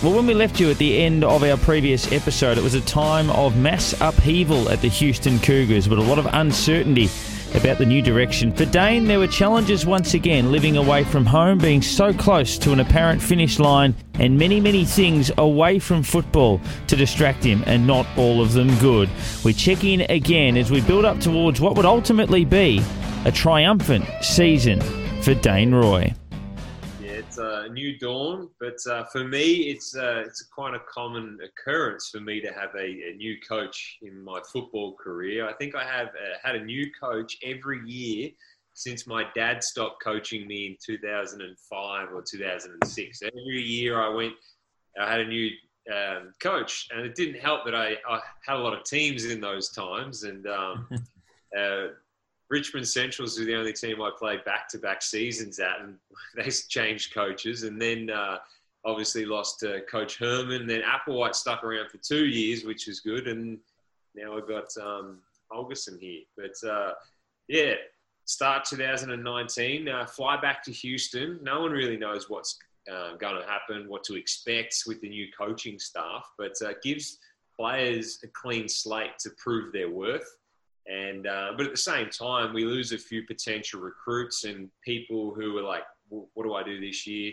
Well, when we left you at the end of our previous episode, it was a time of mass upheaval at the Houston Cougars, but a lot of uncertainty about the new direction. For Dane, there were challenges once again, living away from home, being so close to an apparent finish line, and many, many things away from football to distract him, and not all of them good. We check in again as we build up towards what would ultimately be a triumphant season for Dane Roy a new dawn. But uh, for me, it's uh, it's quite a common occurrence for me to have a, a new coach in my football career. I think I have uh, had a new coach every year since my dad stopped coaching me in 2005 or 2006. Every year I went, I had a new um, coach, and it didn't help that I, I, had a lot of teams in those times, and um, uh, Richmond Centrals were the only team I played back to back seasons at, and they changed coaches. And then uh, obviously lost to Coach Herman. Then Applewhite stuck around for two years, which was good. And now I've got um, here. But uh, yeah, start 2019, uh, fly back to Houston. No one really knows what's uh, going to happen, what to expect with the new coaching staff, but uh, gives players a clean slate to prove their worth and uh, but at the same time, we lose a few potential recruits and people who are like, "What do I do this year?"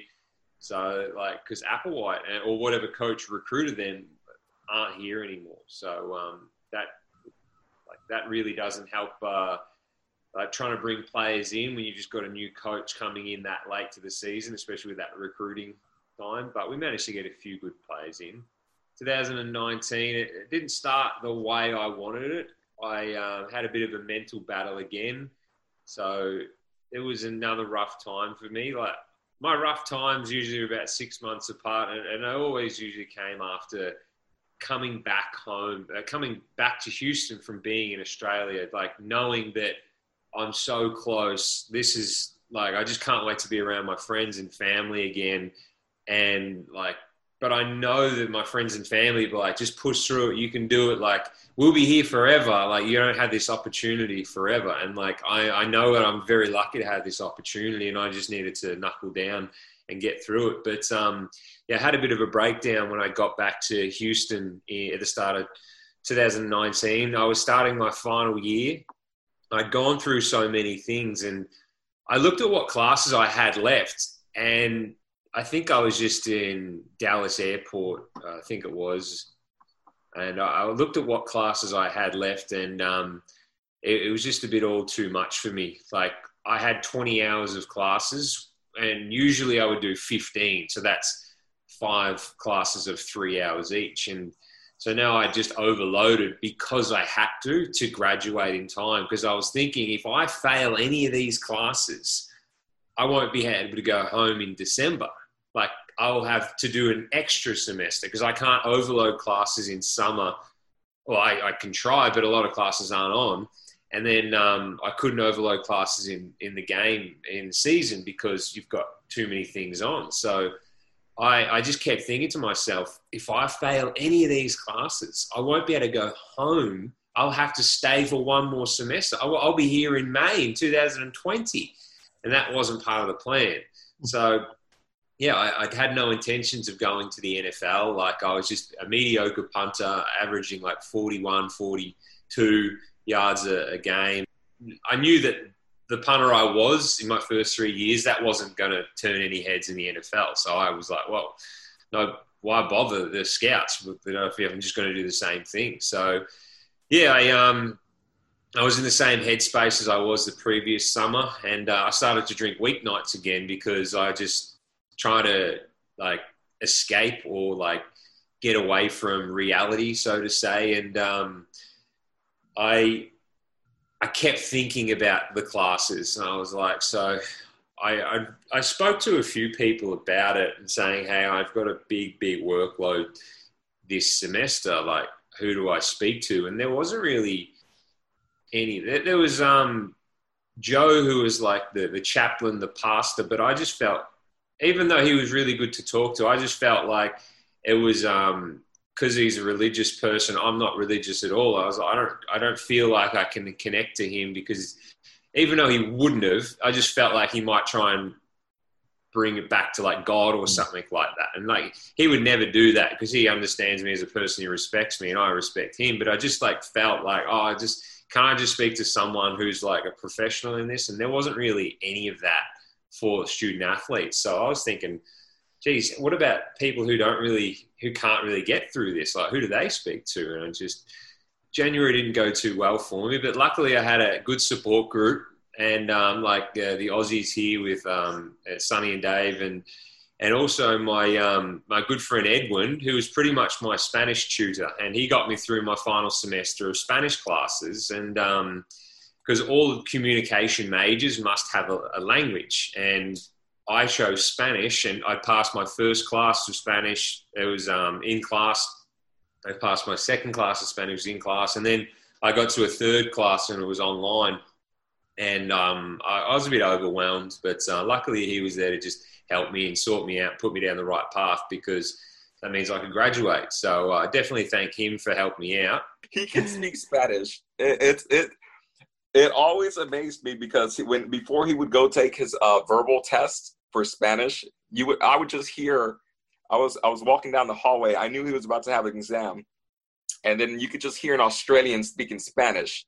So like, because Applewhite or whatever coach recruited them aren't here anymore. So um, that like that really doesn't help. Uh, like trying to bring players in when you've just got a new coach coming in that late to the season, especially with that recruiting time. But we managed to get a few good players in. 2019, it, it didn't start the way I wanted it. I uh, had a bit of a mental battle again. So it was another rough time for me. Like my rough times usually are about six months apart, and, and I always usually came after coming back home, uh, coming back to Houston from being in Australia, like knowing that I'm so close. This is like I just can't wait to be around my friends and family again, and like but I know that my friends and family be like, just push through it. You can do it. Like, we'll be here forever. Like, you don't have this opportunity forever. And like, I, I know that I'm very lucky to have this opportunity and I just needed to knuckle down and get through it. But um, yeah, I had a bit of a breakdown when I got back to Houston at the start of 2019. I was starting my final year. I'd gone through so many things and I looked at what classes I had left and I think I was just in Dallas Airport, I think it was, and I looked at what classes I had left, and um, it, it was just a bit all too much for me. Like I had 20 hours of classes, and usually I would do 15, so that's five classes of three hours each, and so now I just overloaded because I had to to graduate in time because I was thinking if I fail any of these classes, I won't be able to go home in December like I'll have to do an extra semester because I can't overload classes in summer. Well, I, I, can try, but a lot of classes aren't on. And then um, I couldn't overload classes in, in the game in the season because you've got too many things on. So I, I just kept thinking to myself, if I fail any of these classes, I won't be able to go home. I'll have to stay for one more semester. I'll, I'll be here in May in 2020. And that wasn't part of the plan. So yeah, I, I, had no intentions of going to the NFL. Like I was just a mediocre punter, averaging like 41, 42 yards a, a game. I knew that the punter I was in my first three years, that wasn't going to turn any heads in the NFL. So I was like, well, no, why bother the scouts? You know, if I'm just going to do the same thing. So, yeah, I um, I was in the same headspace as I was the previous summer, and uh, I started to drink weeknights again because I just trying to like escape or like get away from reality, so to say. And um, I I kept thinking about the classes, and I was like, so I, I, I spoke to a few people about it and saying, hey, I've got a big big workload this semester. Like, who do I speak to? And there wasn't really any. There, there was um, Joe, who was like the the chaplain, the pastor, but I just felt even though he was really good to talk to, I just felt like it was because um, he's a religious person. I'm not religious at all. I was like, I don't, I don't feel like I can connect to him because even though he wouldn't have, I just felt like he might try and bring it back to like God or something like that. And like he would never do that because he understands me as a person. He respects me, and I respect him. But I just like felt like, oh, I just can I just speak to someone who's like a professional in this? And there wasn't really any of that for student athletes. So I was thinking, geez, what about people who don't really, who can't really get through this? Like, who do they speak to? And I just January didn't go too well for me, but luckily I had a good support group and um, like uh, the Aussies here with um, uh, Sonny and Dave, and and also my um, my good friend Edwin, who was pretty much my Spanish tutor, and he got me through my final semester of Spanish classes, and because all communication majors must have a, a, language, and I chose Spanish, and I passed my first class of Spanish. It was um, in class. I passed my second class of Spanish in class, and then I got to a third class, and it was online and um, I, I, was a bit overwhelmed, but uh, luckily he was there to just help me and sort me out, put me down the right path because that means I could graduate. So I uh, definitely thank him for helping me out. He can speak Spanish. It it it, it always amazed me because when before he would go take his uh, verbal test for Spanish, you would I would just hear. I was I was walking down the hallway. I knew he was about to have an exam, and then you could just hear an Australian speaking Spanish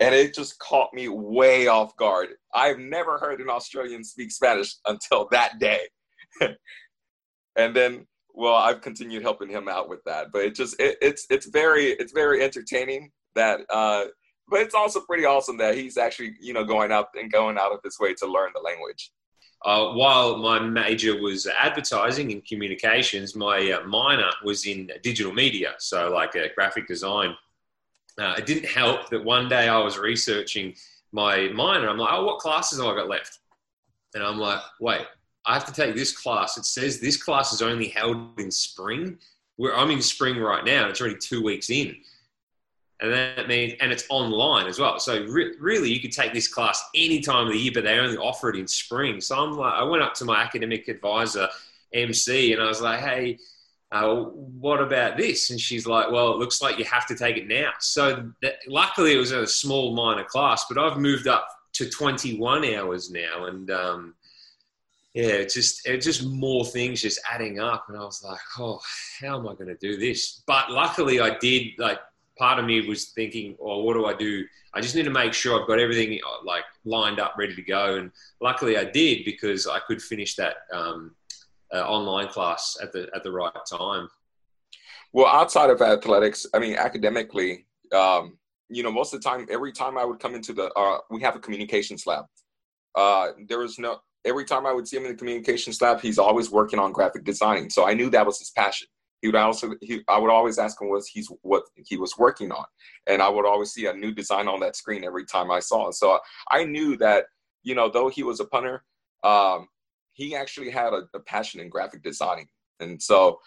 and it just caught me way off guard. I've never heard an Australian speak Spanish until that day. and then well, I've continued helping him out with that. But it just it, it's it's very it's very entertaining that uh but it's also pretty awesome that he's actually, you know, going out and going out of his way to learn the language. Uh, while my major was advertising and communications, my uh, minor was in digital media, so like uh, graphic design. Uh, it didn't help that one day I was researching my minor. I'm like, oh, what classes have I got left? And I'm like, wait, I have to take this class. It says this class is only held in spring. Where I'm in spring right now. It's already two weeks in. And that means, and it's online as well. So re- really, you could take this class any time of the year, but they only offer it in spring. So I'm like, I went up to my academic advisor, MC, and I was like, hey, uh, what about this? And she's like, well, it looks like you have to take it now. So that, luckily it was a small minor class, but I've moved up to 21 hours now. And um, yeah, it's just, it's just more things just adding up. And I was like, oh, how am I going to do this? But luckily I did, like, part of me was thinking, oh, what do I do? I just need to make sure I've got everything like lined up, ready to go. And luckily I did because I could finish that um, uh, online class at the at the right time. Well, outside of athletics, I mean, academically, um, you know, most of the time, every time I would come into the, uh, we have a communications lab. Uh, there was no, every time I would see him in the communications lab, he's always working on graphic designing. So I knew that was his passion. He would also, he, I would always ask him what he's what he was working on, and I would always see a new design on that screen every time I saw it. So I knew that, you know, though he was a punter, um, he actually had a, a passion in graphic designing. And so,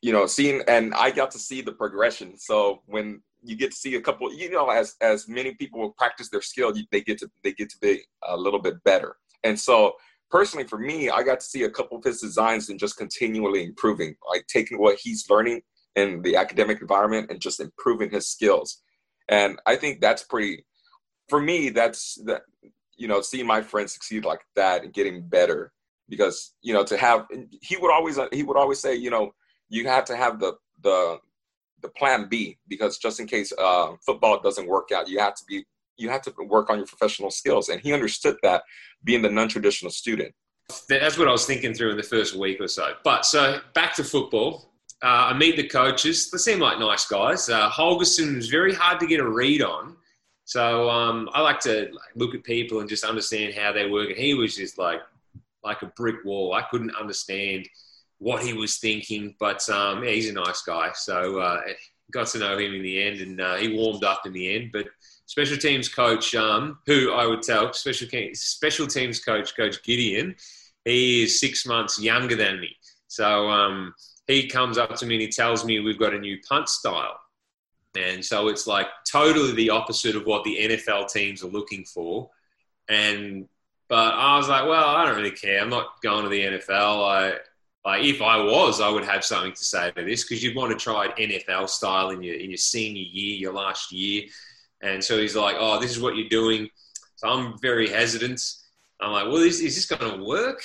you know, seeing and I got to see the progression. So when you get to see a couple, you know, as as many people practice their skill, they get to they get to be a little bit better. And so personally for me, I got to see a couple of his designs and just continually improving, like taking what he's learning in the academic environment and just improving his skills. And I think that's pretty for me, that's that you know, seeing my friends succeed like that and getting better because you know to have he would always he would always say you know you have to have the the the plan B because just in case uh, football doesn't work out, you have to be you have to work on your professional skills, and he understood that being the non-traditional student. That's what I was thinking through in the first week or so. But so back to football. Uh, I meet the coaches. They seem like nice guys. Uh, Holgorsen was very hard to get a read on. So um, I like to look at people and just understand how they work. And he was just like like a brick wall. I couldn't understand what he was thinking, but um, yeah, he's a nice guy. So uh, got to know him in the end, and uh, he warmed up in the end. But special teams coach, um, who I would tell special special teams coach, Coach Gideon, he is six months younger than me. So um, he comes up to me and he tells me we've got a new punt style. And so it's like totally the opposite of what the NFL teams are looking for. And but I was like, well, I don't really care. I'm not going to the NFL. I like if I was, I would have something to say to this because you'd want to try it NFL style in your in your senior year, your last year. And so he's like, oh, this is what you're doing. So I'm very hesitant. I'm like, well, is, is this going to work?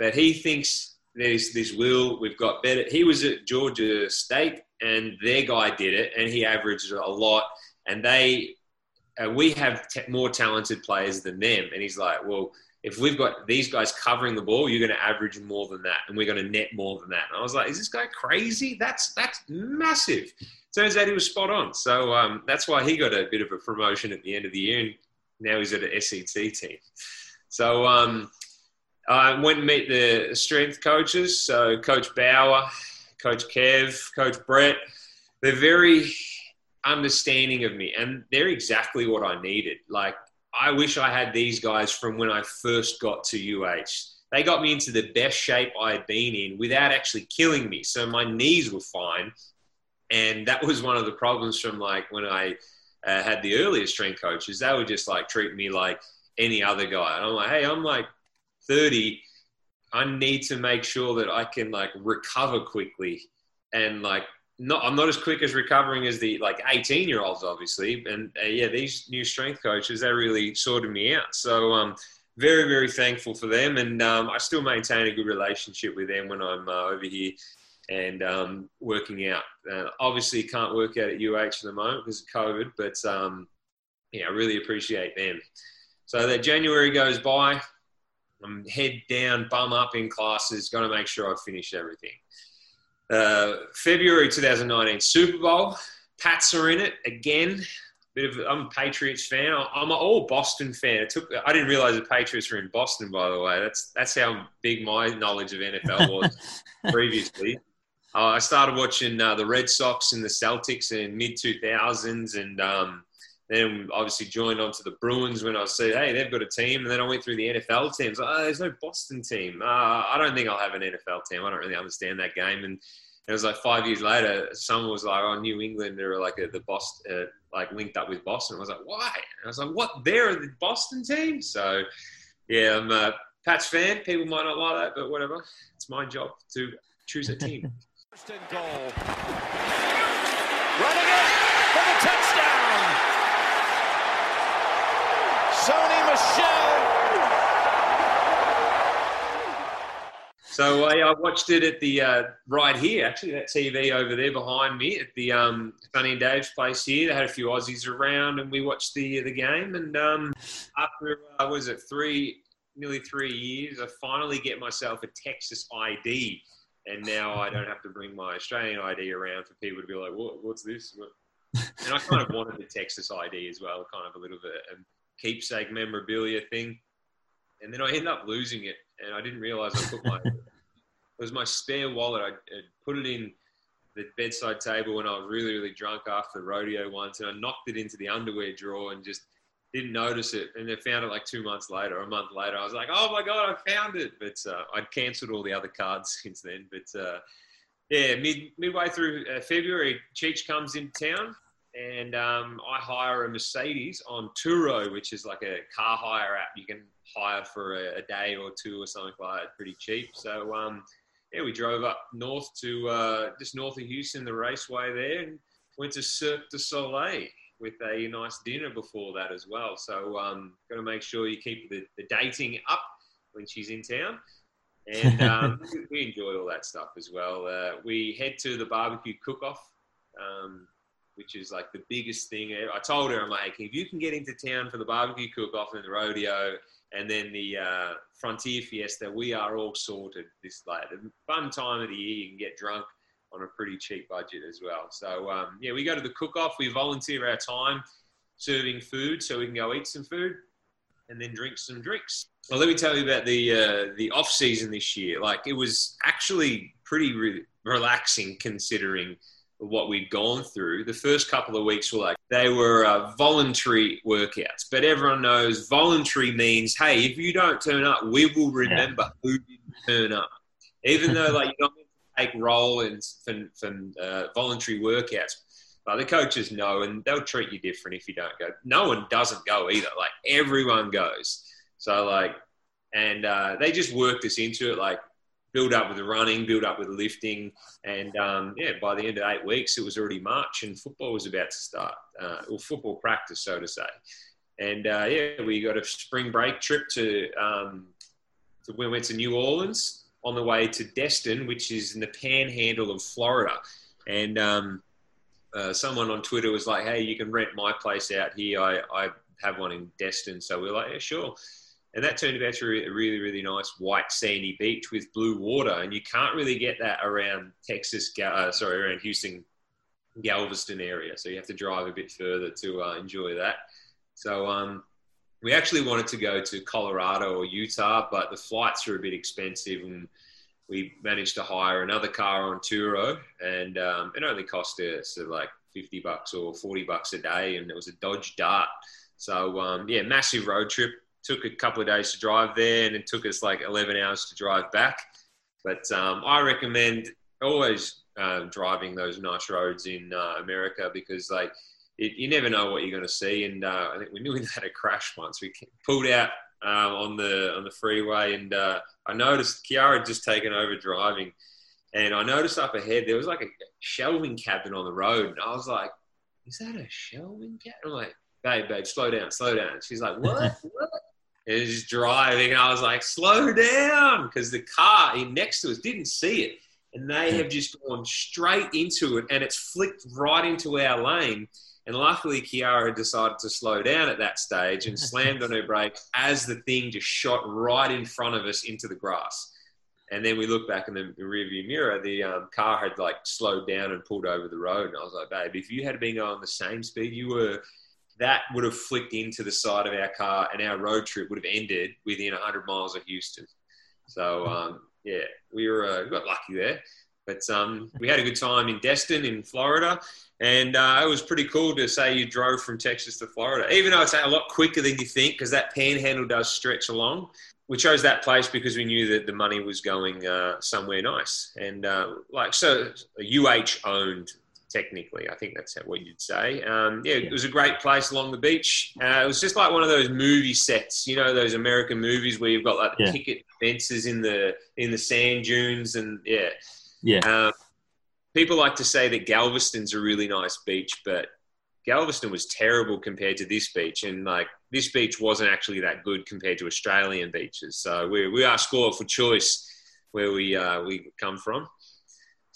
but he thinks there's this will. We've got better. He was at Georgia State, and their guy did it, and he averaged a lot. And they, uh, we have t- more talented players than them. And he's like, well, if we've got these guys covering the ball, you're going to average more than that, and we're going to net more than that. And I was like, is this guy crazy? That's that's massive. Turns out he was spot on. So um, that's why he got a bit of a promotion at the end of the year, and now he's at an SEC team. So um, I went and meet the strength coaches. So Coach Bauer, Coach Kev, Coach Brett. They're very understanding of me, and they're exactly what I needed. Like I wish I had these guys from when I first got to UH. They got me into the best shape I had been in without actually killing me. So my knees were fine. And that was one of the problems from like when I uh, had the earlier strength coaches. They would just like treat me like any other guy. And I'm like, hey, I'm like 30. I need to make sure that I can like recover quickly and like not I'm not as quick as recovering as the like 18 year olds, obviously. And uh, yeah, these new strength coaches they really sorted me out. So um, very very thankful for them, and um, I still maintain a good relationship with them when I'm uh, over here and um, working out. Uh, obviously, can't work out at UH at the moment because of COVID, but um, yeah, I really appreciate them. So that January goes by, I'm head down, bum up in classes, got to make sure I finish everything. Uh, February 2019 Super Bowl. Pats are in it again. Bit of I'm a Patriots fan. I'm an all Boston fan. It took I didn't realize the Patriots were in Boston. By the way, that's that's how big my knowledge of NFL was previously. Uh, I started watching uh, the Red Sox and the Celtics in mid 2000s, and um, then obviously joined onto the Bruins when I said, hey, they've got a team. And then I went through the NFL teams. Like, oh, there's no Boston team. Uh, I don't think I'll have an NFL team. I don't really understand that game. And it was like five years later, someone was like, oh, New England, they're like a, the Boston, uh, like linked up with Boston. I was like, why? And I was like, what? They're the Boston team? So, yeah, I'm a Pats fan. People might not like that, but whatever. It's my job to choose a team. First and goal. Running it for the touchdown. Sony Michel. So I, I, watched it at the uh, right here, actually, that TV over there behind me at the um, Sonny and Dave's place here. They had a few Aussies around, and we watched the the game. And um, after uh, was it three, nearly three years, I finally get myself a Texas ID and now I don't have to bring my Australian ID around for people to be like, what, "What's this?" And I kind of wanted the Texas ID as well, kind of a little bit a keepsake memorabilia thing. And then I ended up losing it, and I didn't realize I put my it was my spare wallet. I, I put it in the bedside table when I was really really drunk after the rodeo once, and I knocked it into the underwear drawer and just didn't notice it, and I found it like two months later, or a month later. I was like, "Oh my god, I found it!" But uh, I'd cancelled all the other cards since then. But uh, yeah, mid midway through uh, February, Cheech comes into town, and um, I hire a Mercedes on Turo, which is like a car hire app. You can hire for a, a day or two or something like that, pretty cheap. So um, yeah, we drove up north to uh, just north of Houston, the raceway there, and went to Cirque du Soleil with a nice dinner before that as well. So um, got to make sure you keep the, the dating up when she's in town. And um, we enjoy all that stuff as well. Uh, we head to the barbecue cook-off, um, which is like the biggest thing. I told her, I'm like, if you can get into town for the barbecue cook-off and the rodeo, and then the uh, Frontier Fiesta, we are all sorted. This like a fun time of the year. You can get drunk on a pretty cheap budget as well. So um, yeah, we go to the cook-off. We volunteer our time serving food, so we can go eat some food and then drink some drinks. Well, let me tell you about the uh, the off season this year. Like it was actually pretty re- relaxing considering what we'd gone through. The first couple of weeks were like they were uh, voluntary workouts, but everyone knows voluntary means hey, if you don't turn up, we will remember yeah. who didn't turn up. Even though like you're not take role in from, from uh, voluntary workouts. But the coaches know, and they'll treat you different if you don't go. No one doesn't go either. Like everyone goes. So like, and uh, they just worked us into it. Like build up with the running, build up with the lifting, and um, yeah, by the end of eight weeks, it was already March, and football was about to start, uh, or football practice, so to say. And uh, yeah, we got a spring break trip to um, so we went to New Orleans on the way to Destin, which is in the panhandle of Florida. And um, uh, someone on Twitter was like, "Hey, you can rent my place out here. I, I have one in Destin." So we are like, "Yeah, sure." And that turned out to be a really, really nice white sandy beach with blue water, and you can't really get that around Texas. Uh, sorry, around Houston, Galveston area. So you have to drive a bit further to uh, enjoy that. So um, we actually wanted to go to Colorado or Utah, but the flights were a bit expensive, and we managed to hire another car on Turo, and um, it only cost us uh, like 50 bucks or 40 bucks a day, and it was a Dodge Dart. So um, yeah, massive road trip. Took a couple of days to drive there, and it took us like 11 hours to drive back. But um, I recommend always uh, driving those nice roads in uh, America because like it, you never know what you're going to see. And uh, I think we knew we had a crash once. We pulled out um, on the on the freeway, and uh, I noticed Kiara had just taken over driving, and I noticed up ahead there was like a shelving cabin on the road, and I was like, "Is that a shelving cabin?" I'm like, "Babe, babe, slow down, slow down." She's like, "What?" what? And just driving, I was like, "Slow down," because the car next to us didn't see it, and they have just gone straight into it, and it's flicked right into our lane and luckily, Kiara decided to slow down at that stage and slammed on her brake as the thing just shot right in front of us into the grass. And then we looked back in the rearview mirror, the um, car had like slowed down and pulled over the road. And I was like, babe, if you had been going the same speed you were, that would have flicked into the side of our car and our road trip would have ended within 100 miles of Houston. So, um, yeah, we were uh, got lucky there. But um, we had a good time in Destin, in Florida. And uh, it was pretty cool to say you drove from Texas to Florida, even though it's a lot quicker than you think because that panhandle does stretch along. We chose that place because we knew that the money was going uh, somewhere nice. And uh, like, so UH owned technically. I think that's what you'd say. Um, yeah, it was a great place along the beach. Uh, it was just like one of those movie sets, you know, those American movies where you've got like the yeah. picket fences in the in the sand dunes, and yeah, yeah. Um, people like to say that Galveston's a really nice beach, but Galveston was terrible compared to this beach, and like this beach wasn't actually that good compared to Australian beaches. So we we are spoiled for choice where we uh, we come from.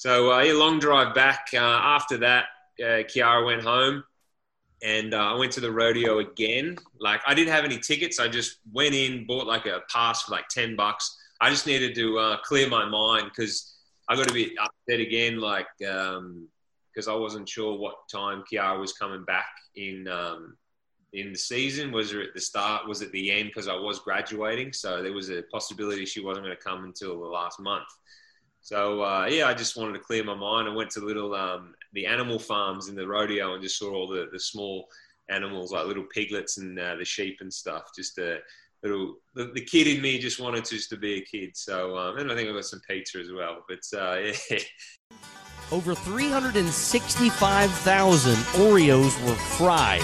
So uh, yeah, long drive back. Uh, after that, uh, Kiara went home, and uh, I went to the rodeo again. Like I didn't have any tickets. I just went in, bought like a pass for like ten bucks. I just needed to uh, clear my mind because I got a bit upset again, like because um, I wasn't sure what time Kiara was coming back in um, in the season. Was it at the start? Was it the end? Because I was graduating, so there was a possibility she wasn't going to come until the last month. So uh, yeah, I just wanted to clear my mind. I went to little um, the animal farms in the rodeo and just saw all the, the small animals like little piglets and uh, the sheep and stuff, just to little the, the, kid in me just wanted to just to be a kid. So um, and I think I got some pizza as well. But uh, yeah. Over 365,000 Oreos were fried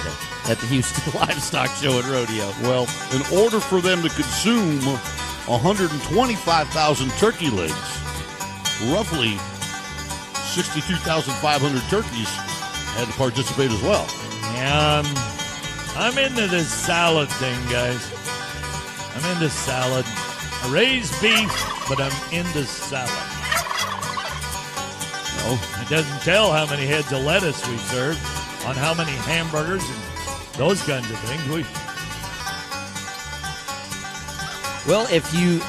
at the Houston Livestock Show and Rodeo. Well, in order for them to consume 125,000 turkey legs, roughly 62,500 turkeys had to participate as well. Yeah, I'm into this salad thing, guys. I'm into salad. I raise beef, but I'm into salad. No, it doesn't tell how many heads of lettuce we serve on how many hamburgers and those kinds of things. We well, if you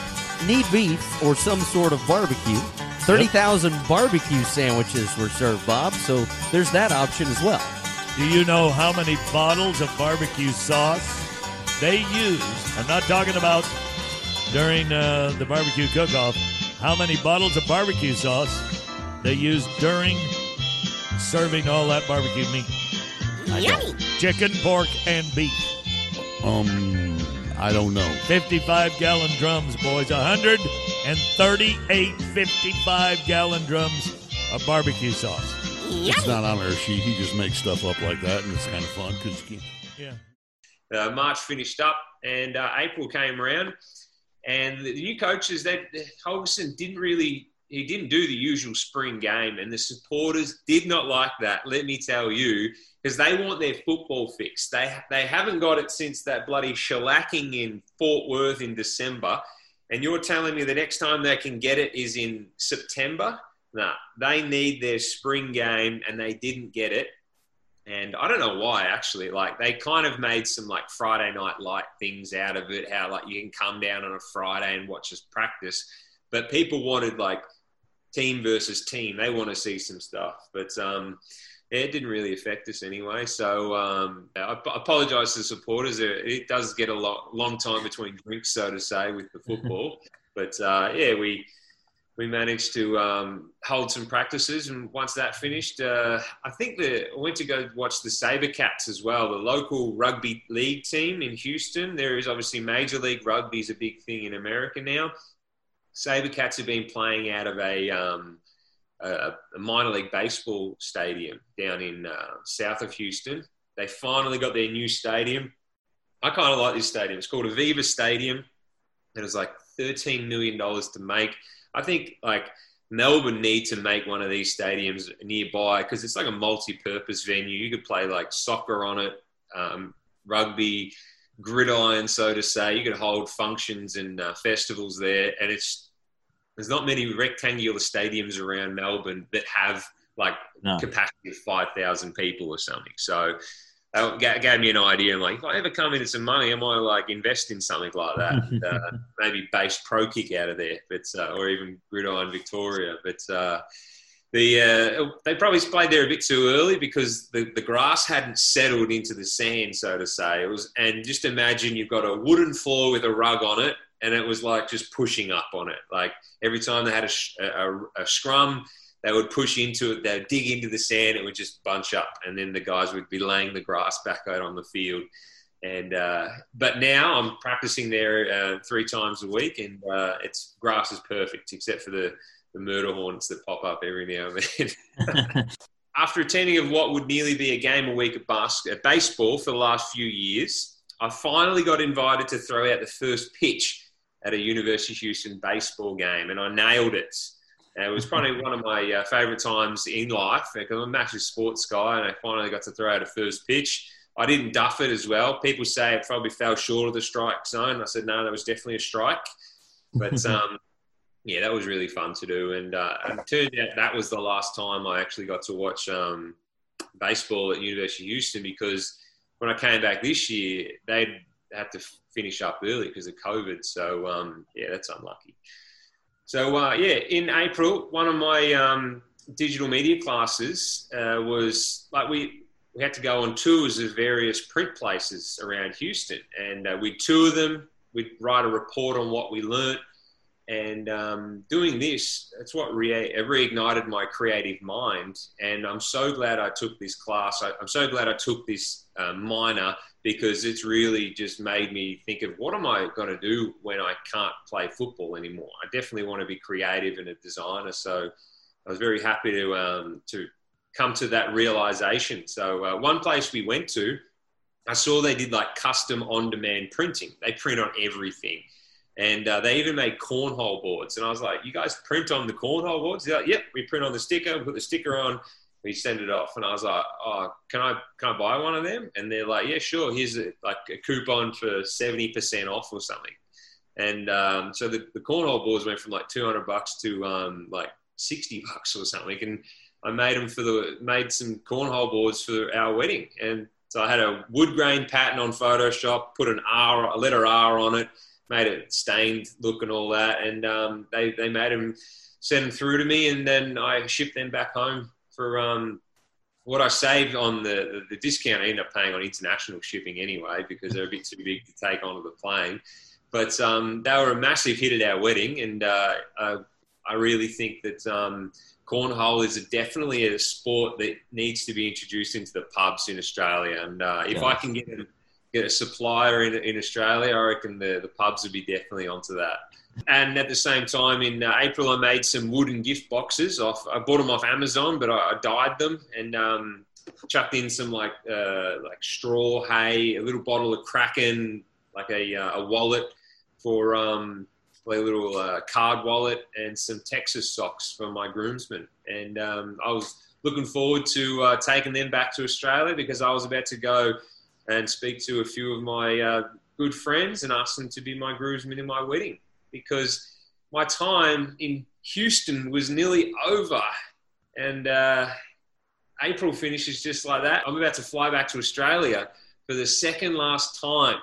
need beef or some sort of barbecue, 30,000 yep. barbecue sandwiches were served, Bob, so there's that option as well. Do you know how many bottles of barbecue sauce they used, I'm not talking about during uh, the barbecue cook off, how many bottles of barbecue sauce they used during serving all that barbecue meat. Yummy. Chicken, pork, and beef. Um, I don't know. 55 gallon drums, boys. 138 55 gallon drums of barbecue sauce. Yummy. It's not on our sheet. He just makes stuff up like that, and it's kind of fun because yeah uh, March finished up and uh, April came around. And the new coaches that Holgorsen didn't really he didn't do the usual spring game, and the supporters did not like that. Let me tell you, because they want their football fix. They they haven't got it since that bloody shellacking in Fort Worth in December, and you're telling me the next time they can get it is in September. Nah, they need their spring game, and they didn't get it. And I don't know why, actually. Like they kind of made some like Friday night light things out of it. How like you can come down on a Friday and watch us practice, but people wanted like team versus team. They want to see some stuff, but um, it didn't really affect us anyway. So um, I apologise to the supporters. It does get a lot, long time between drinks, so to say, with the football. but uh, yeah, we we managed to um, hold some practices, and once that finished, uh, I think the I went to go watch the Sabercats as well, the local rugby league team in Houston. There is obviously Major League Rugby is a big thing in America now. Sabercats have been playing out of a um, a, a minor league baseball stadium down in uh, south of Houston. They finally got their new stadium. I kind of like this stadium. It's called Aveva Stadium. It was like $13 million to make. I think like Melbourne need to make one of these stadiums nearby because it's like a multi-purpose venue. You could play like soccer on it, um, rugby, gridiron, so to say. You could hold functions and uh, festivals there, and it's there's not many rectangular stadiums around Melbourne that have like no. capacity of 5,000 people or something. So that gave me an idea. I'm like, if I ever come into some money, I might like invest in something like that. and, uh, maybe base pro kick out of there, but uh, or even gridiron Victoria. But uh, the uh, they probably played there a bit too early because the, the grass hadn't settled into the sand, so to say. It was, and just imagine you've got a wooden floor with a rug on it, and it was like just pushing up on it. Like every time they had a, a, a scrum, they would push into it, they would dig into the sand, it would just bunch up, and then the guys would be laying the grass back out on the field. And uh, but now I'm practicing there uh, three times a week, and uh, it's grass is perfect except for the the murder hornets that pop up every now and then. After attending of what would nearly be a game a week at, bas- at baseball for the last few years, I finally got invited to throw out the first pitch at a University of Houston baseball game, and I nailed it. And it was probably one of my uh, favourite times in life because I'm a massive sports guy, and I finally got to throw out a first pitch. I didn't duff it as well. People say it probably fell short of the strike zone. I said no, that was definitely a strike. But um, yeah, that was really fun to do, and uh, it turned out that was the last time I actually got to watch um, baseball at University of Houston because when I came back this year, they'd had to finish up early because of COVID. So um, yeah, that's unlucky. So uh, yeah, in April, one of my um, digital media classes uh, was like we we had to go on tours of various print places around Houston, and uh, we'd tour them. We'd write a report on what we learnt, and um, doing this, it's what re- reignited my creative mind. And I'm so glad I took this class. I, am so glad I took this uh, minor because it's really just made me think of what am I going to do when I can't play football anymore. I definitely want to be creative and a designer. So I was very happy to um, to come to that realization. So uh, one place we went to, I saw they did like custom on-demand printing. They print on everything. And uh, they even made cornhole boards. And I was like, you guys print on the cornhole boards? They're like, yep, we print on the sticker, we put the sticker on, we send it off. And I was like, oh, can I, can I buy one of them? And they're like, yeah, sure. Here's a, like a coupon for 70% off or something. And um, so the, the cornhole boards went from like 200 bucks to um, like 60 bucks or something. And I made them for the, made some cornhole boards for our wedding. And so I had a wood grain pattern on Photoshop, put an R, a letter R on it, made it stained look and all that. And um, they, they made them send them through to me, and then I shipped them back home for um, what I saved on the, the, the discount. I ended up paying on international shipping anyway because they're a bit too big to take onto the plane. But um, they were a massive hit at our wedding, and uh, I, I, really think that um, cornhole is a, definitely a sport that needs to be introduced into the pubs in Australia. And uh, if I can get them get a supplier in, in Australia, I reckon the, the pubs would be definitely onto that. And at the same time, in uh, April, I made some wooden gift boxes. Off, I bought them off Amazon, but I, I dyed them and um, chucked in some like uh, like straw hay, a little bottle of Kraken, like a, uh, a wallet for um, a little uh, card wallet, and some Texas socks for my groomsmen. And um, I was looking forward to uh, taking them back to Australia because I was about to go and speak to a few of my uh, good friends and ask them to be my groomsmen in my wedding. because my time in Houston was nearly over, and uh, April finishes just like that. I'm about to fly back to Australia for the second last time,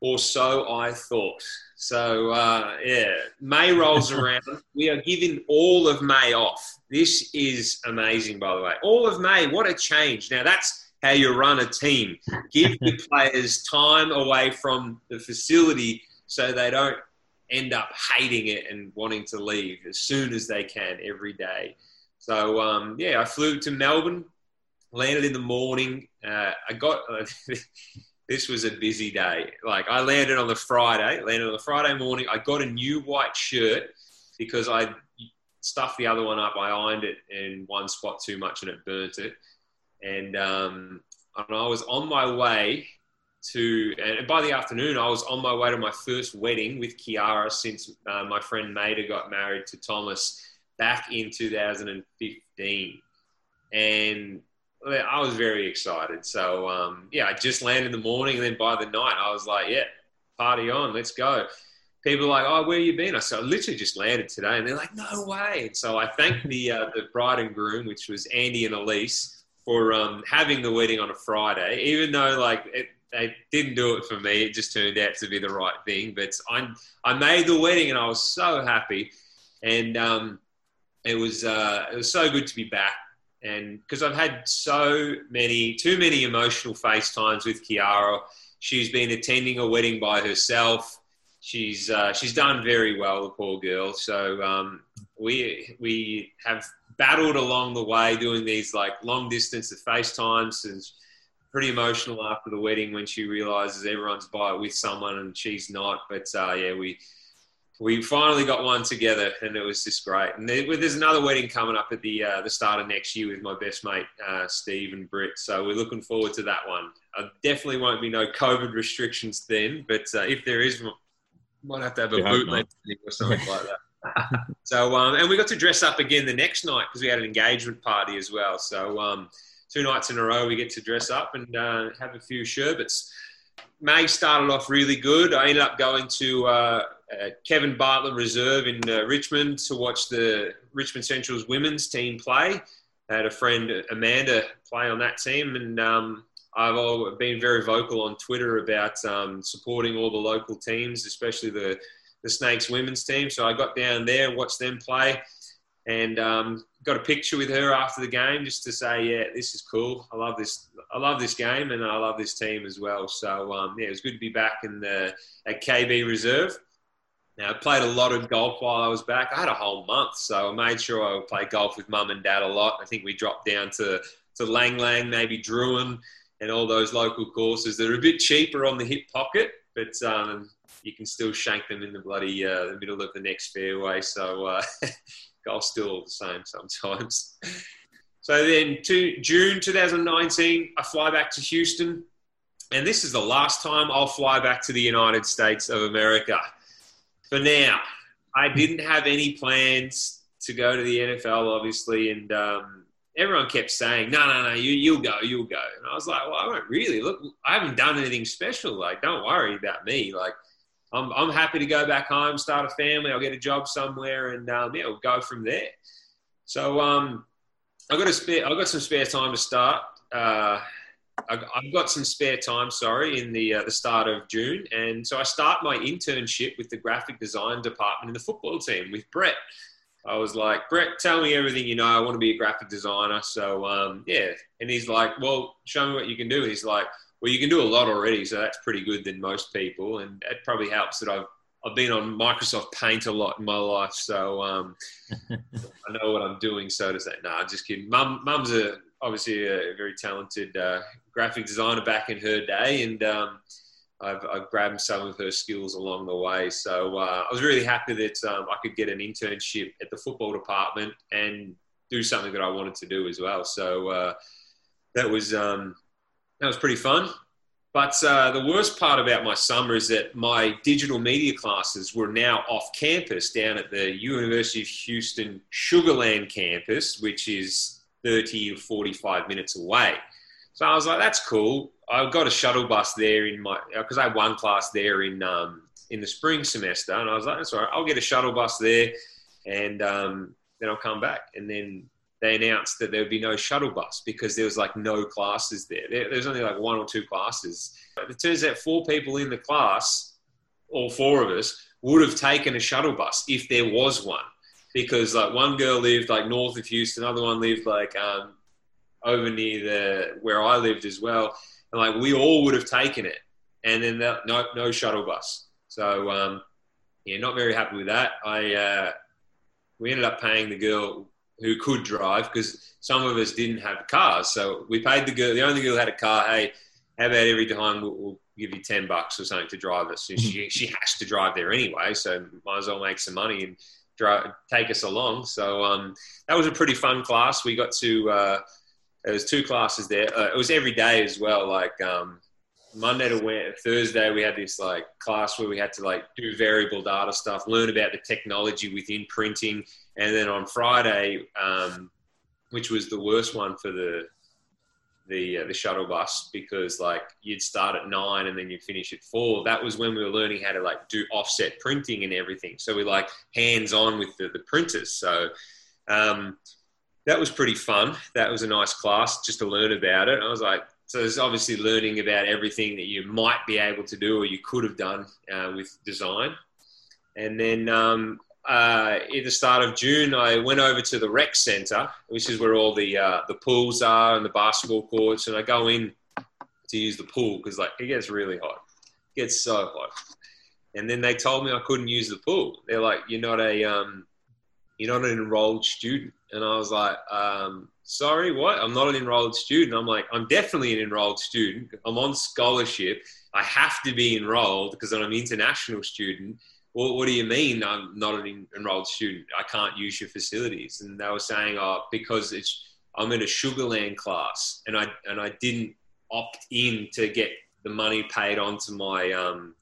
or so I thought. So uh, yeah, May rolls around. we are giving all of May off. This is amazing, by the way. All of May, what a change! Now that's how you run a team. Give the players time away from the facility so they don't end up hating it and wanting to leave as soon as they can every day. So um, yeah, I flew to Melbourne, landed in the morning. Uh, I got uh, this was a busy day. Like I landed on the Friday, landed on the Friday morning. I got a new white shirt because I stuffed the other one up. I ironed it in one spot too much and it burnt it. And um, and I was on my way to, and by the afternoon, I was on my way to my first wedding with Kiara since uh, my friend Maida got married to Thomas back in 2015. And I was very excited. So, um, yeah, I just landed in the morning. And then by the night, I was like, yeah, party on, let's go. People are like, oh, where you been? I said, I literally just landed today. And they're like, no way. And so I thanked the, uh, the bride and groom, which was Andy and Elise, for um, having the wedding on a Friday, even though, like, it, they didn't do it for me. It just turned out to be the right thing. But I, I made the wedding and I was so happy. And um, it was uh, it was so good to be back, and because I've had so many, too many emotional FaceTimes with Kiara. She's been attending a wedding by herself. She's uh, she's done very well, the poor girl. So um, we we have battled along the way doing these like long distance of FaceTimes and pretty emotional after the wedding when she realizes everyone's by with someone and she's not. But uh, yeah, we we finally got one together, and it was just great. And there's another wedding coming up at the uh, the start of next year with my best mate uh, Steve and Britt. So we're looking forward to that one. I definitely won't be no COVID restrictions then, but uh, if there is, might have to have a bootleg or something like that. So um, and we got to dress up again the next night because we had an engagement party as well. So um, two nights in a row we get to dress up and uh, have a few sherbets. May started off really good. I ended up going to uh, uh, Kevin Bartlett Reserve in uh, Richmond to watch the Richmond Central's women's team play. I had a friend, Amanda, play on that team, and um, I've been very vocal on Twitter about um, supporting all the local teams, especially the, the Snakes women's team. So I got down there watched them play and um, got a picture with her after the game just to say, yeah, this is cool. I love this. I love this game and I love this team as well. So um, yeah, it was good to be back in the at KB Reserve. Now, I played a lot of golf while I was back. I had a whole month, so I made sure I would play golf with mum and dad a lot. I think we dropped down to, to Lang Lang, maybe Drouin, and all those local courses. They're a bit cheaper on the hip pocket, but um, you can still shank them in the bloody uh, the middle of the next fairway. So uh, golf's still all the same sometimes. So then, to June 2019, I fly back to Houston, and this is the last time I'll fly back to the United States of America for now, I didn't have any plans to go to the NFL, obviously, and um, everyone kept saying, "No, no, no, you, you'll go, you'll go." And I was like, "Well, I won't really. Look, I haven't done anything special. Like, don't worry about me. Like, I'm, I'm happy to go back home, start a family. I'll get a job somewhere, and um, yeah, we'll go from there." So, um, I got a spare. I got some spare time to start. Uh, I've got some spare time, sorry, in the uh, the start of June, and so I start my internship with the graphic design department in the football team with Brett. I was like, Brett, tell me everything you know. I want to be a graphic designer. So um, yeah, and he's like, well, show me what you can do. He's like, well, you can do a lot already, so that's pretty good than most people, and it probably helps that I've I've been on Microsoft Paint a lot in my life, so um, I know what I'm doing. So does that? no, nah, just kidding. Mum, mum's a obviously a very talented uh, graphic designer back in her day, and um, I've, I've, grabbed some of her skills along the way. So uh, I was really happy that um, I could get an internship at the football department and do something that I wanted to do as well. So uh, that was um, that was pretty fun. But uh, the worst part about my summer is that my digital media classes were now off campus down at the University of Houston Sugarland campus, which is 30 or 45 minutes away. So I was like, that's cool. I got a shuttle bus there in my, because I had one class there in, um, in the spring semester, and I was like, that's all right. I'll get a shuttle bus there, and um, then I'll come back. And then they announced that there would be no shuttle bus because there was like no classes there. there was only like one or two classes. It turns out four people in the class, all four of us, would have taken a shuttle bus if there was one. Because like one girl lived like north of Houston, another one lived like um, over near the where I lived as well, and like we all would have taken it, and then the, no no shuttle bus. So um, yeah, not very happy with that. I uh, we ended up paying the girl who could drive because some of us didn't have cars. So we paid the girl, the only girl who had a car. Hey, how about every time we'll, we'll give you ten bucks or something to drive us? And she she has to drive there anyway, so might as well make some money and drive, take us along. So um, that was a pretty fun class. We got to uh, there was two classes there. Uh, it was every day as well. Like um, Monday to Thursday, we had this like class where we had to like do variable data stuff, learn about the technology within printing, and then on Friday, um, which was the worst one for the the uh, the shuttle bus because like you'd start at nine and then you'd finish at four. That was when we were learning how to like do offset printing and everything. So we like hands on with the, the printers. So um, that was pretty fun. That was a nice class just to learn about it. I was like, so there's obviously learning about everything that you might be able to do or you could have done uh, with design. And then um, uh, at the start of June, I went over to the rec centre, which is where all the uh, the pools are and the basketball courts, and I go in to use the pool because like it gets really hot, it gets so hot. And then they told me I couldn't use the pool. They're like, "You're not a um, you're not an enrolled student," and I was like, um, "Sorry, what? I'm not an enrolled student." I'm like, "I'm definitely an enrolled student. I'm on scholarship. I have to be enrolled because I'm an international student." Well, what do you mean I'm not an enrolled student? I can't use your facilities. And they were saying, oh, because it's, I'm in a Sugar Land class and I, and I didn't opt in to get the money paid onto my, um,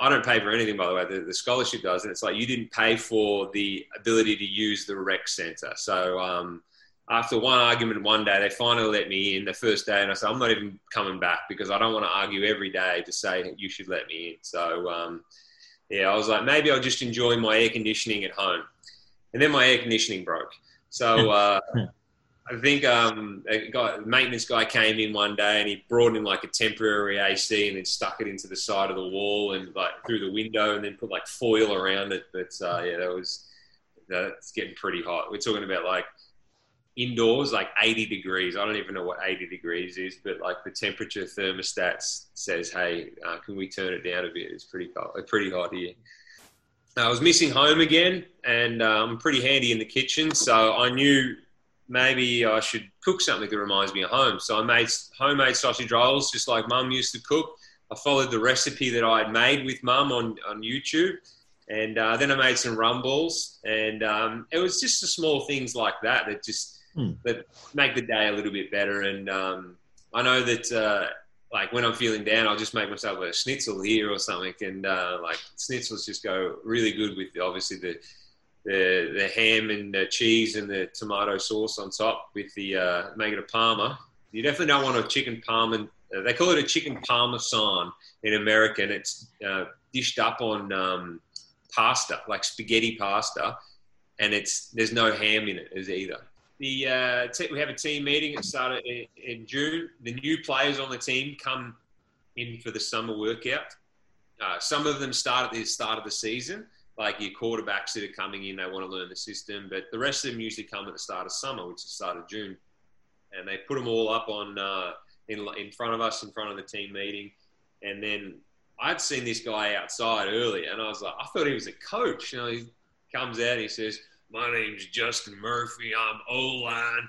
I don't pay for anything, by the way. The, the, scholarship does, and it's like you didn't pay for the ability to use the rec center. So um, after one argument one day, they finally let me in the first day, and I said, I'm not even coming back because I don't want to argue every day to say you should let me in. So um, yeah, I was like, maybe I'll just enjoy my air conditioning at home. And then my air conditioning broke. So uh, I think um, a, guy, a maintenance guy came in one day and he brought in like a temporary AC and then stuck it into the side of the wall and like through the window and then put like foil around it. But uh, yeah, that was that's getting pretty hot. We're talking about like indoors like 80 degrees. I don't even know what 80 degrees is, but like the temperature thermostat says, "Hey, uh, can we turn it down a bit?" It's pretty cold, uh, pretty hot here. I was missing home again, and uh, I'm pretty handy in the kitchen, so I knew maybe I should cook something that reminds me of home. So I made homemade sausage rolls, just like Mum used to cook. I followed the recipe that I had made with Mum on on YouTube. And uh, then I made some rum balls, and um, it was just the small things like that that just mm. that make the day a little bit better. And um, I know that uh, like when I'm feeling down, I'll just make myself a schnitzel here or something, and uh, like schnitzels just go really good with obviously the the, the ham and the cheese and the tomato sauce on top with the uh, make it a parma. You definitely don't want a chicken parma. They call it a chicken parmesan in America, and it's uh, dished up on um, pasta, like spaghetti pasta, and it's there's no ham in it either the uh, te- we have a team meeting. It started in, in, June. The new players on the team come in for the summer workout. Uh, some of them start at the start of the season, like your quarterbacks that are coming in. They want to learn the system, but the rest of them usually come at the start of summer, which is the start of June, and they put them all up on uh, in in front of us, in front of the team meeting, and then I'd seen this guy outside earlier, and I was like, I thought he was a coach. You know, he comes out and he says my name's Justin Murphy. I'm O line.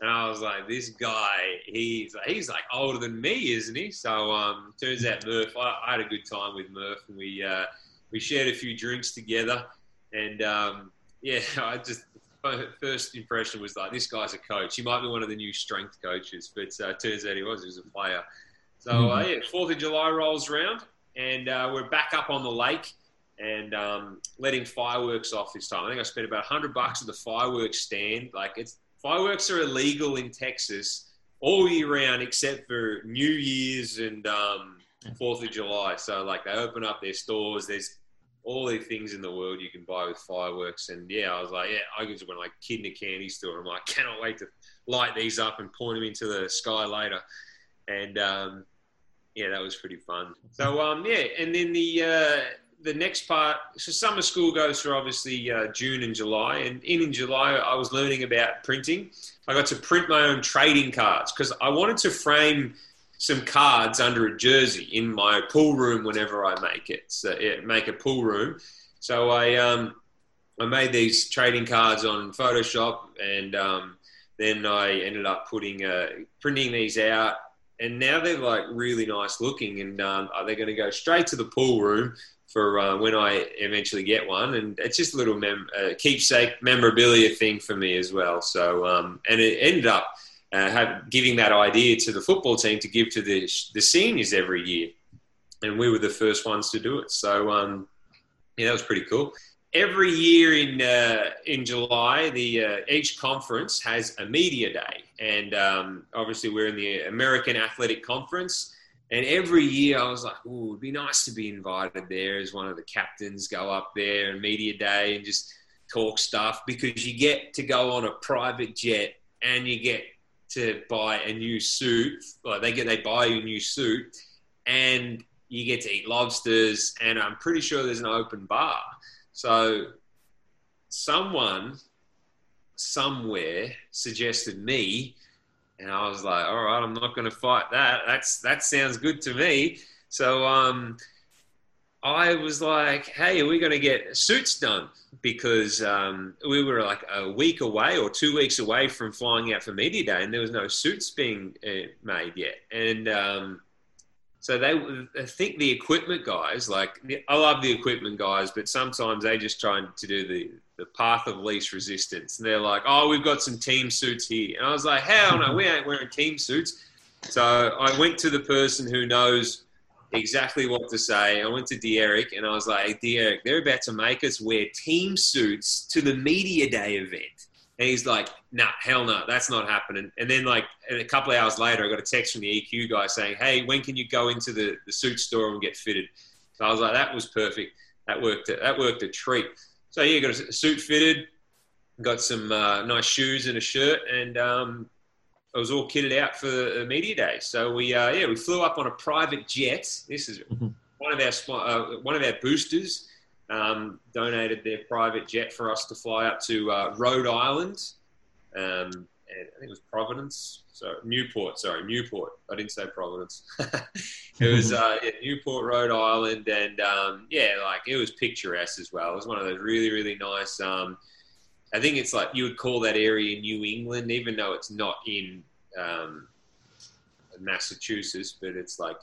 And I was like, this guy, he's he's like older than me, isn't he? So um, turns out Murph, I, I, had a good time with Murph, and we uh, we shared a few drinks together. And um, yeah, I just first impression was like, this guy's a coach. He might be one of the new strength coaches, but uh, turns out he was. He was a player. So uh, mm-hmm. yeah, Fourth of July rolls around, and uh, we're back up on the lake and um, letting fireworks off this time. I think I spent about hundred bucks at the fireworks stand. Like it's fireworks are illegal in Texas all year round except for New Year's and um, Fourth of July. So like they open up their stores. There's all the things in the world you can buy with fireworks. And yeah, I was like, yeah, I just went like kid in a candy store. I'm like, cannot wait to light these up and point them into the sky later. And um, yeah, that was pretty fun. So um, yeah, and then the uh, the next part. So summer school goes through obviously uh, June and July, and in in July I was learning about printing. I got to print my own trading cards because I wanted to frame some cards under a jersey in my pool room whenever I make it. So make a pool room. So I um, I made these trading cards on Photoshop, and um, then I ended up putting uh, printing these out and now they're like really nice looking, and um, they're going to go straight to the pool room for uh, when I eventually get one, and it's just a little mem- uh, keepsake memorabilia thing for me as well. So, um, and it ended up uh, have, giving that idea to the football team to give to the the seniors every year, and we were the first ones to do it. So, um, yeah, that was pretty cool every year in uh, in July, the uh, each conference has a media day, and um, obviously we're in the American Athletic Conference. And every year I was like, "Oh, it'd be nice to be invited there as one of the captains. Go up there and media day and just talk stuff because you get to go on a private jet and you get to buy a new suit. Like they get they buy you a new suit and you get to eat lobsters and I'm pretty sure there's an open bar. So someone somewhere suggested me, and I was like, all right, I'm not going to fight that. That's that sounds good to me. So um, I was like, hey, are we going to get suits done? Because um, we were like a week away or two weeks away from flying out for media day, and there was no suits being uh, made yet. And um, so they, I think the equipment guys, like I love the equipment guys, but sometimes they just try to do the, the path of least resistance. And they're like, oh, we've got some team suits here. And I was like, hell no, we ain't wearing team suits. So I went to the person who knows exactly what to say. I went to Derek and I was like, hey, Derek, they're about to make us wear team suits to the media day event. And he's like, nah, hell no, that's not happening. And then like a couple of hours later, I got a text from the EQ guy saying, hey, when can you go into the, the suit store and get fitted? So I was like, that was perfect. That worked. That worked a treat. So yeah, got a suit fitted, got some uh, nice shoes and a shirt, and um, I was all kitted out for the media day. So we uh, yeah we flew up on a private jet. This is mm-hmm. one of our uh, one of our boosters um, donated their private jet for us to fly up to uh, Rhode Island. Um, and I think it was Providence. So Newport, sorry, Newport. I didn't say Providence. it was uh, yeah, Newport, Rhode Island, and um, yeah, like it was picturesque as well. It was one of those really, really nice. Um, I think it's like you would call that area New England, even though it's not in um, Massachusetts, but it's like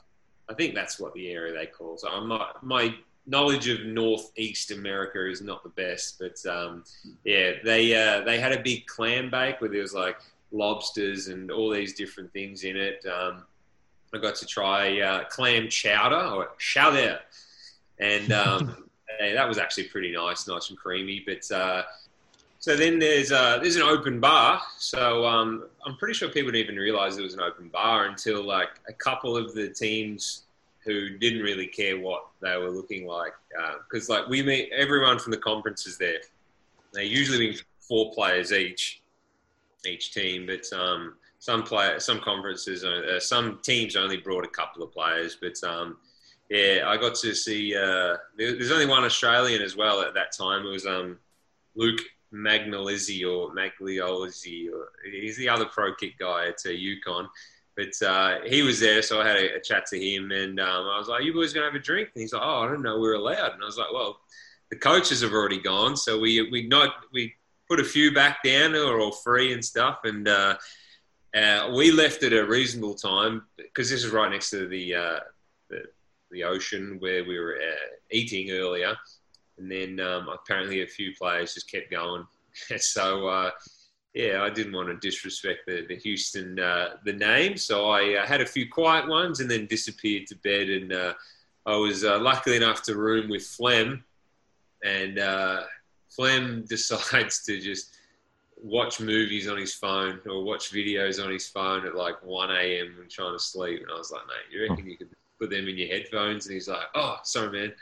I think that's what the area they call. So I'm not my knowledge of Northeast America is not the best, but um, yeah, they uh, they had a big clam bake where there was like lobsters and all these different things in it. Um, I got to try uh, clam chowder or chowder, and um, that was actually pretty nice, nice and creamy. But uh, so then there's uh, there's an open bar. So um, I'm pretty sure people didn't even realize there was an open bar until like a couple of the teams who didn't really care what they were looking like because uh, like we meet everyone from the conferences there. They usually be four players each, each team, but um, some player, some conferences, uh, some teams only brought a couple of players. But um, yeah, I got to see. Uh, there's only one Australian as well at that time. It was um, Luke Magnolizzi or Magliolizzi, or he's the other pro kick guy at UConn. But uh, he was there, so I had a, a chat to him, and um, I was like, "You boys gonna have a drink?" And he's like, "Oh, I don't know, we're allowed." And I was like, "Well, the coaches have already gone, so we we not we put a few back down are all free and stuff, and uh, uh, we left at a reasonable time because this is right next to the uh, the, the, ocean where we were uh, eating earlier, and then um, apparently a few players just kept going, so uh, yeah, I didn't want to disrespect the, the Houston uh, the name, so I uh, had a few quiet ones and then disappeared to bed. And uh, I was uh, lucky enough to room with Flem, and uh, Flem decides to just watch movies on his phone or watch videos on his phone at like 1 a.m. when trying to sleep. And I was like, mate, you reckon you could put them in your headphones. And he's like, "Oh, sorry, man."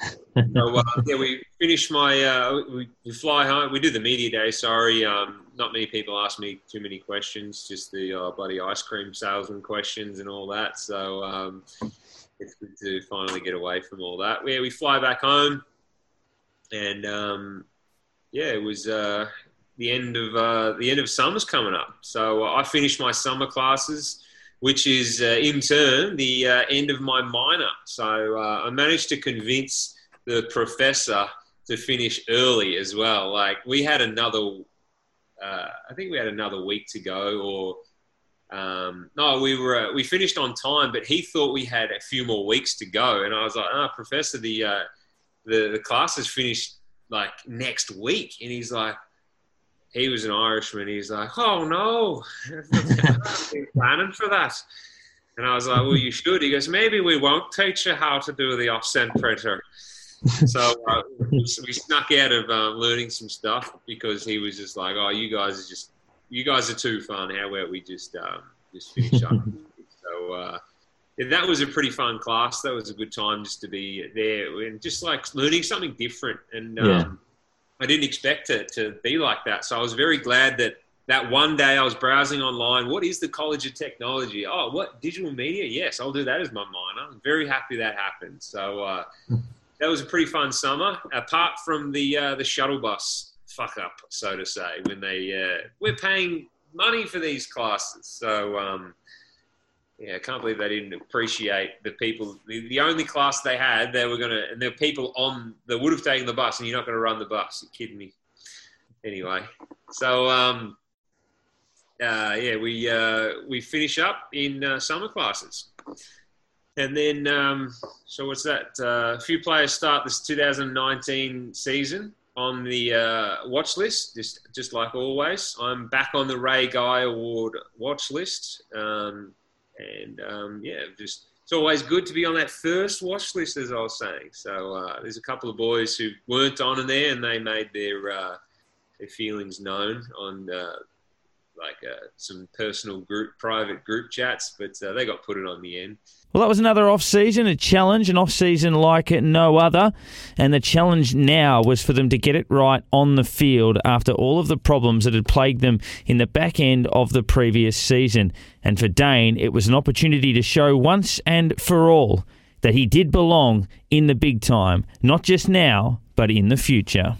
So uh, yeah, we finished my. Uh, we, we fly home. We do the media day. Sorry, um, not many people ask me too many questions. Just the uh, bloody ice cream salesman questions and all that. So um, it's good to finally get away from all that. Yeah, we fly back home, and um, yeah, it was uh, the end of uh, the end of summer's coming up. So uh, I finished my summer classes which is uh, in turn the uh, end of my minor. So uh, I managed to convince the professor to finish early as well. Like we had another, uh, I think we had another week to go, or um, no, we were we finished on time, but he thought we had a few more weeks to go, and I was like, "Ah, oh, professor, the uh, the the class is finished like next week," and he's like he was an Irishman. He's like, "Oh no, I've been planning for that." And I was like, "Well, you should." He goes, "Maybe we won't teach you how to do the offset printer." so uh, we snuck out of um, learning some stuff because he was just like, "Oh, you guys are just, you guys are too fun. How about we just um, just finish up?" so uh, that was a pretty fun class. That was a good time just to be there and just like learning something different and. Um, yeah I didn't expect it to be like that. So I was very glad that that one day I was browsing online. What is the College of Technology? Oh, what digital media? Yes, I'll do that as my minor. I'm very happy that happened. So uh, that was a pretty fun summer. Apart from the uh, the shuttle bus fuck up, so to say, when they uh, we're paying money for these classes. So um, yeah, I can't believe they didn't appreciate the people. The, the only class they had, they were gonna, and there were people on that would have taken the bus, and you're not going to run the bus. You're kidding me. Anyway, so um, uh, yeah, we uh, we finish up in uh, summer classes, and then um, so what's that? Uh, a few players start this 2019 season on the uh, watch list, just just like always. I'm back on the Ray Guy Award watch list. Um, and um, yeah, just it's always good to be on that first watch list, as I was saying. So uh, there's a couple of boys who weren't on in there, and they made their uh, their feelings known on uh, like uh, some personal group, private group chats, but uh, they got put it on the end. Well, that was another off season, a challenge, an off season like no other. And the challenge now was for them to get it right on the field after all of the problems that had plagued them in the back end of the previous season. And for Dane, it was an opportunity to show once and for all that he did belong in the big time, not just now, but in the future.